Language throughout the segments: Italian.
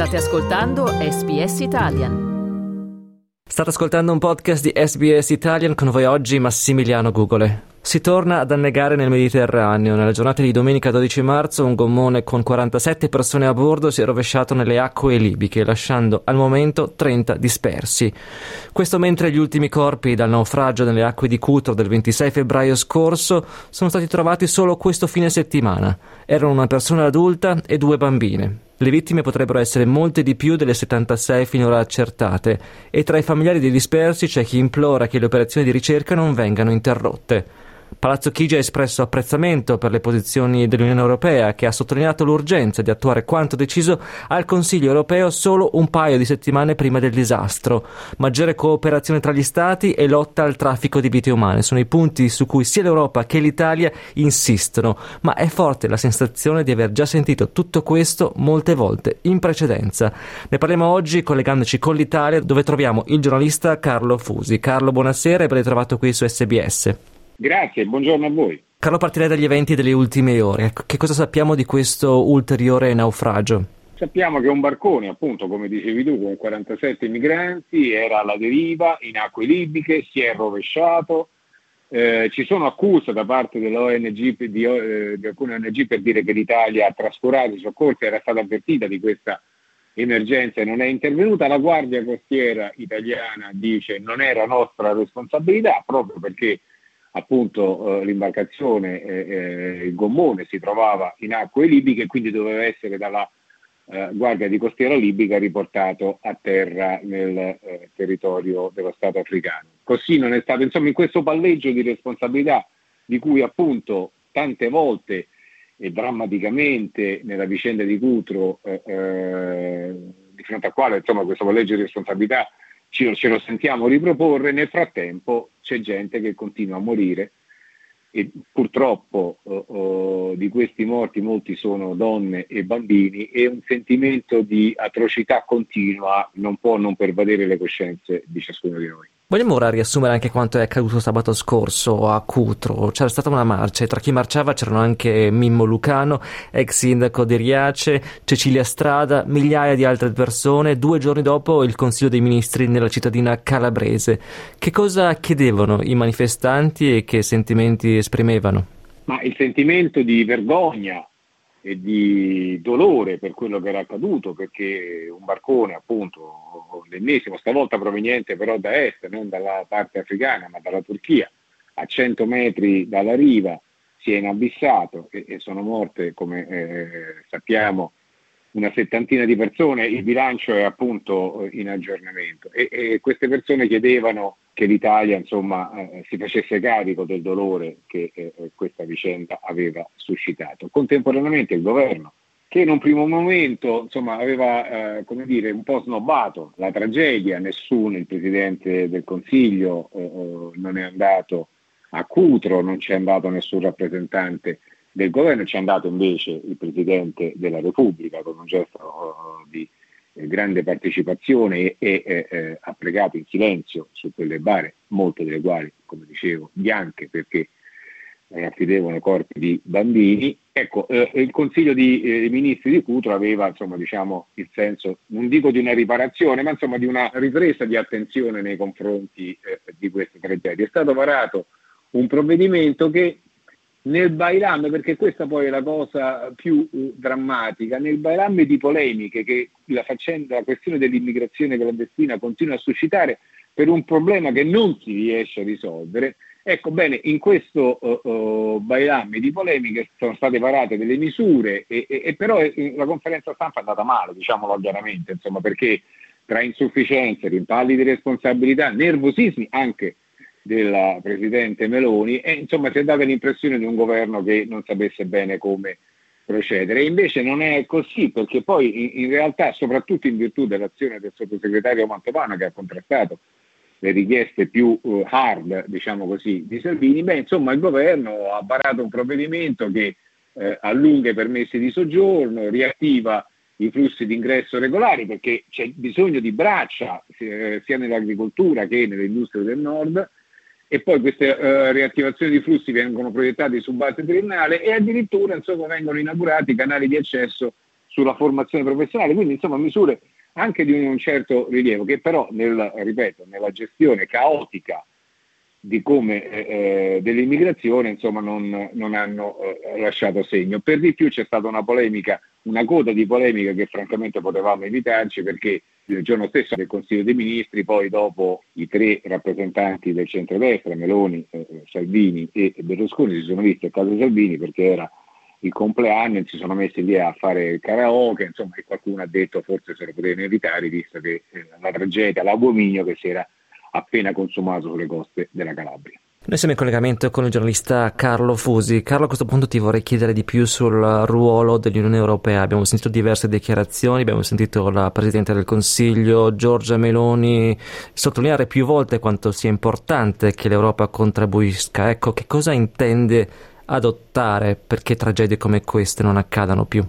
State ascoltando SBS Italian. State ascoltando un podcast di SBS Italian con voi oggi Massimiliano Gugole. Si torna ad annegare nel Mediterraneo. Nella giornata di domenica 12 marzo un gommone con 47 persone a bordo si è rovesciato nelle acque libiche, lasciando al momento 30 dispersi. Questo mentre gli ultimi corpi dal naufragio nelle acque di Cutro del 26 febbraio scorso sono stati trovati solo questo fine settimana. Erano una persona adulta e due bambine. Le vittime potrebbero essere molte di più delle 76 finora accertate e tra i familiari dei dispersi c'è chi implora che le operazioni di ricerca non vengano interrotte. Palazzo Chigi ha espresso apprezzamento per le posizioni dell'Unione Europea, che ha sottolineato l'urgenza di attuare quanto deciso al Consiglio europeo solo un paio di settimane prima del disastro. Maggiore cooperazione tra gli Stati e lotta al traffico di vite umane sono i punti su cui sia l'Europa che l'Italia insistono, ma è forte la sensazione di aver già sentito tutto questo molte volte in precedenza. Ne parliamo oggi collegandoci con l'Italia, dove troviamo il giornalista Carlo Fusi. Carlo, buonasera e ben ritrovato qui su SBS. Grazie, buongiorno a voi. Carlo, partirei dagli eventi delle ultime ore. Ecco, che cosa sappiamo di questo ulteriore naufragio? Sappiamo che un barcone, appunto, come dicevi tu, con 47 migranti, era alla deriva in acque libiche, si è rovesciato. Eh, ci sono accuse da parte dell'ONG, di, eh, di alcune ONG per dire che l'Italia ha trascurato i soccorsi, era stata avvertita di questa emergenza e non è intervenuta. La Guardia Costiera italiana dice non era nostra responsabilità proprio perché appunto eh, l'imbarcazione, eh, eh, il gommone si trovava in acque libiche e quindi doveva essere dalla eh, Guardia di Costiera libica riportato a terra nel eh, territorio dello Stato africano. Così non è stato, insomma, in questo palleggio di responsabilità di cui appunto tante volte e drammaticamente nella vicenda di Cutro, eh, di fronte al quale insomma, questo palleggio di responsabilità ce, ce lo sentiamo riproporre, nel frattempo c'è gente che continua a morire e purtroppo oh, oh, di questi morti molti sono donne e bambini e un sentimento di atrocità continua non può non pervadere le coscienze di ciascuno di noi. Vogliamo ora riassumere anche quanto è accaduto sabato scorso a Cutro. C'era stata una marcia e tra chi marciava c'erano anche Mimmo Lucano, ex sindaco di Riace, Cecilia Strada, migliaia di altre persone. Due giorni dopo il Consiglio dei Ministri nella cittadina calabrese. Che cosa chiedevano i manifestanti e che sentimenti esprimevano? Ma il sentimento di vergogna e di dolore per quello che era accaduto, perché un barcone, appunto, l'ennesimo, stavolta proveniente però da est, non dalla parte africana, ma dalla Turchia, a 100 metri dalla riva, si è inabissato e, e sono morte, come eh, sappiamo, una settantina di persone, il bilancio è appunto in aggiornamento. E, e queste persone chiedevano che l'Italia insomma, eh, si facesse carico del dolore che eh, questa vicenda aveva suscitato. Contemporaneamente il governo, che in un primo momento insomma, aveva eh, dire, un po' snobbato la tragedia, nessuno, il Presidente del Consiglio eh, eh, non è andato a Cutro, non c'è andato nessun rappresentante del governo, ci è andato invece il Presidente della Repubblica con un gesto di eh, grande partecipazione e, e eh, ha pregato in silenzio su quelle bare, molte delle quali, come dicevo, bianche perché eh, affidevano corpi di bambini. Ecco, eh, il Consiglio di eh, Ministri di Cutro aveva insomma, diciamo, il senso, non dico di una riparazione, ma insomma di una ripresa di attenzione nei confronti eh, di queste tragedie. È stato varato un provvedimento che nel Bailam, perché questa poi è la cosa più uh, drammatica, nel Bailam di polemiche che la, faccenda, la questione dell'immigrazione clandestina continua a suscitare per un problema che non si riesce a risolvere, ecco bene, in questo uh, uh, Bailam di polemiche sono state varate delle misure e, e, e però eh, la conferenza stampa è andata male, diciamolo chiaramente, insomma, perché tra insufficienze, rimpalli di responsabilità, nervosismi anche della Presidente Meloni e insomma si è data l'impressione di un governo che non sapesse bene come procedere. Invece non è così perché poi in, in realtà, soprattutto in virtù dell'azione del sottosegretario Mantovano che ha contrastato le richieste più uh, hard, diciamo così, di Salvini, beh, insomma il governo ha varato un provvedimento che eh, allunga i permessi di soggiorno, riattiva i flussi di ingresso regolari perché c'è bisogno di braccia eh, sia nell'agricoltura che nelle industrie del nord e poi queste uh, riattivazioni di flussi vengono proiettate su base triennale e addirittura insomma, vengono inaugurati canali di accesso sulla formazione professionale, quindi insomma misure anche di un certo rilievo che però nel, ripeto, nella gestione caotica di come eh, eh, dell'immigrazione insomma non, non hanno eh, lasciato segno. Per di più c'è stata una polemica, una coda di polemica che francamente potevamo evitarci perché il giorno stesso del Consiglio dei Ministri, poi dopo i tre rappresentanti del centrodestra, Meloni, eh, Salvini e Berlusconi, si sono visti a casa Salvini perché era il compleanno e si sono messi lì a fare il karaoke, insomma, e qualcuno ha detto forse se lo potevano evitare visto che eh, la tragedia, l'abominio che si era appena consumato sulle coste della Calabria. Noi siamo in collegamento con il giornalista Carlo Fusi. Carlo, a questo punto ti vorrei chiedere di più sul ruolo dell'Unione Europea. Abbiamo sentito diverse dichiarazioni, abbiamo sentito la Presidente del Consiglio, Giorgia Meloni, sottolineare più volte quanto sia importante che l'Europa contribuisca. Ecco, che cosa intende adottare perché tragedie come queste non accadano più?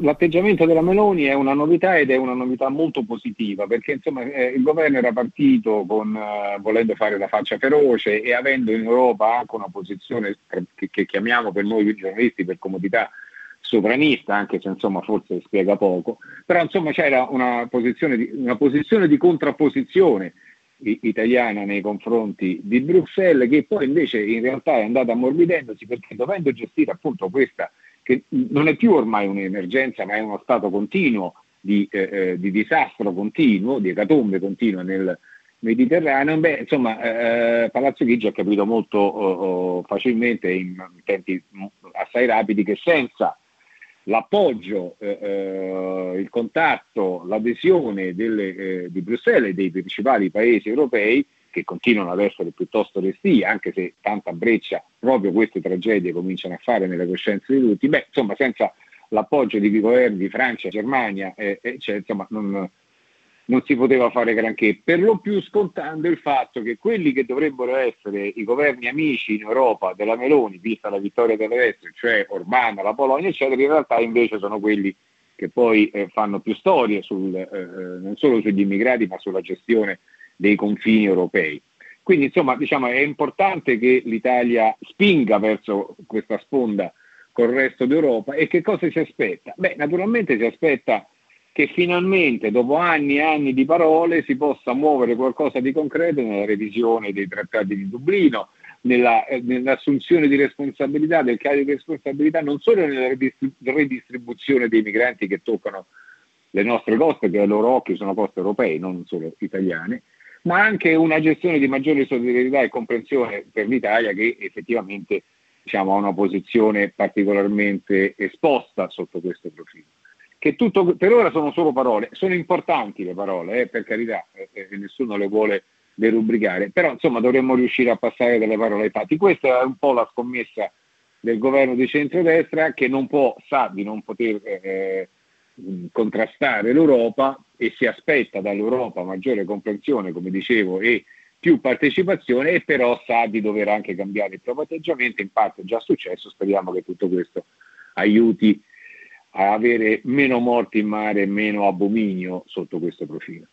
L'atteggiamento della Meloni è una novità ed è una novità molto positiva perché insomma, eh, il governo era partito con, uh, volendo fare la faccia feroce e avendo in Europa anche una posizione che, che chiamiamo per noi giornalisti per comodità sovranista, anche se insomma forse spiega poco, però insomma c'era una posizione di, una posizione di contrapposizione italiana nei confronti di Bruxelles che poi invece in realtà è andata ammorbidendosi perché dovendo gestire appunto questa che non è più ormai un'emergenza ma è uno stato continuo di, eh, eh di disastro continuo, di ecatombe continua nel Mediterraneo, beh insomma eh, eh Palazzo Chigi ha capito molto oh, oh, facilmente in tempi assai rapidi che senza l'appoggio, eh, eh, il contatto, l'adesione delle, di Bruxelles e dei principali paesi europei che continuano ad essere piuttosto resti, anche se tanta breccia proprio queste tragedie cominciano a fare nelle coscienze di tutti, beh, insomma, senza l'appoggio di governi Francia, Germania, eh, cioè, insomma, non, non si poteva fare granché, per lo più scontando il fatto che quelli che dovrebbero essere i governi amici in Europa della Meloni, vista la vittoria della destra, cioè Orbán, la Polonia, eccetera, in realtà invece sono quelli che poi eh, fanno più storie sul, eh, eh non solo sugli immigrati ma sulla gestione dei confini europei. Quindi insomma diciamo, è importante che l'Italia spinga verso questa sponda col resto d'Europa e che cosa si aspetta? Beh, naturalmente si aspetta che finalmente dopo anni e anni di parole si possa muovere qualcosa di concreto nella revisione dei trattati di Dublino, nella, eh, nell'assunzione di responsabilità, del carico di responsabilità, non solo nella redistribuzione dei migranti che toccano le nostre coste, che ai loro occhi sono coste europee, non solo italiane, ma anche una gestione di maggiore solidarietà e comprensione per l'Italia che effettivamente diciamo, ha una posizione particolarmente esposta sotto questo profilo che tutto, per ora sono solo parole, sono importanti le parole, eh, per carità, eh, eh, nessuno le vuole derubricare, però insomma dovremmo riuscire a passare dalle parole ai fatti. Questa è un po' la scommessa del governo di centrodestra che non può, sa di non poter eh, contrastare l'Europa e si aspetta dall'Europa maggiore comprensione, come dicevo, e più partecipazione e però sa di dover anche cambiare il proprio atteggiamento, in parte è già successo, speriamo che tutto questo aiuti a avere meno morti in mare e meno abominio sotto questo profilo.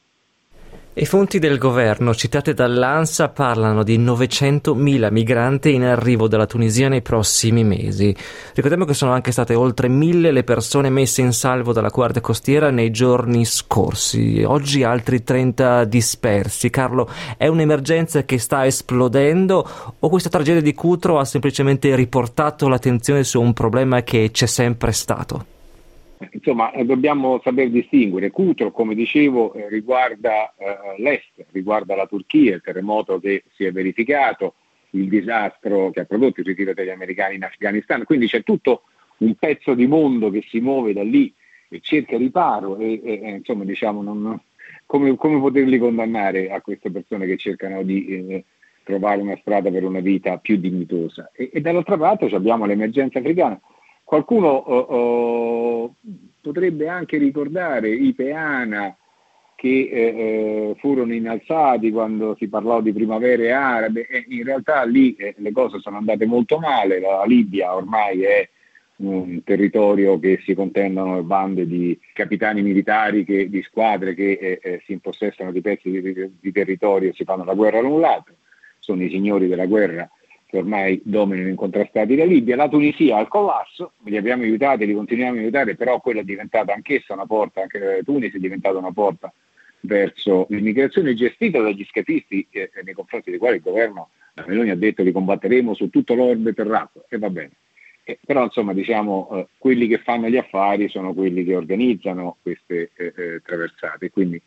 I fonti del governo citate dall'ANSA parlano di 900.000 migranti in arrivo dalla Tunisia nei prossimi mesi. Ricordiamo che sono anche state oltre 1.000 le persone messe in salvo dalla Guardia Costiera nei giorni scorsi, oggi altri 30 dispersi. Carlo, è un'emergenza che sta esplodendo o questa tragedia di Cutro ha semplicemente riportato l'attenzione su un problema che c'è sempre stato? Insomma, eh, dobbiamo saper distinguere. Cutro, come dicevo, eh, riguarda eh, l'est, riguarda la Turchia, il terremoto che si è verificato, il disastro che ha prodotto il ritiro degli americani in Afghanistan, quindi c'è tutto un pezzo di mondo che si muove da lì e cerca riparo e, e, insomma, diciamo, non, come, come, poterli condannare a queste persone che cercano di eh, trovare una strada per una vita più dignitosa? E, e dall'altra parte abbiamo l'emergenza africana Qualcuno oh, oh, potrebbe anche ricordare i Peana che eh, eh, furono innalzati quando si parlò di primavere arabe e in realtà lì eh, le cose sono andate molto male, la Libia ormai è un territorio che si contendono bande di capitani militari, che, di squadre che eh, eh, si impossessano di pezzi di, di, territorio e si fanno la guerra l'un l'altro, sono i signori della guerra che ormai dominano incontrastati la Libia, la Tunisia al collasso, li abbiamo aiutati, li continuiamo a aiutare, però quella è diventata anch'essa una porta, anche la Tunisia è diventata una porta verso l'immigrazione gestita dagli scafisti eh, nei confronti dei quali il governo Meloni ha detto li combatteremo su tutto l'orbe terracqueo e va bene. Eh, però insomma diciamo eh, quelli che fanno gli affari sono quelli che organizzano queste eh, eh traversate, quindi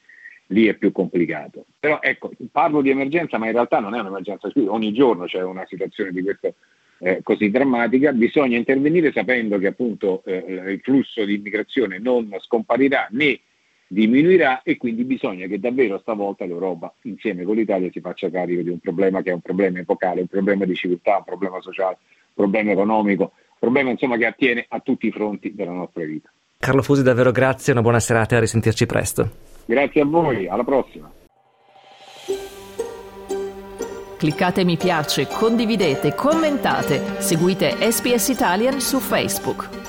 lì è più complicato. Però ecco, parlo di emergenza, ma in realtà non è un'emergenza, ogni giorno c'è una situazione di questo eh, così drammatica, bisogna intervenire sapendo che appunto eh, il flusso di immigrazione non scomparirà né diminuirà e quindi bisogna che davvero stavolta l'Europa insieme con l'Italia si faccia carico di un problema che è un problema epocale, un problema di civiltà, un problema sociale, un problema economico, un problema insomma che attiene a tutti i fronti della nostra vita. Carlo Fusi, davvero grazie, una buona serata e a risentirci presto. Grazie a voi, alla prossima. Cliccate mi piace, condividete, commentate, seguite SPS Italian su Facebook.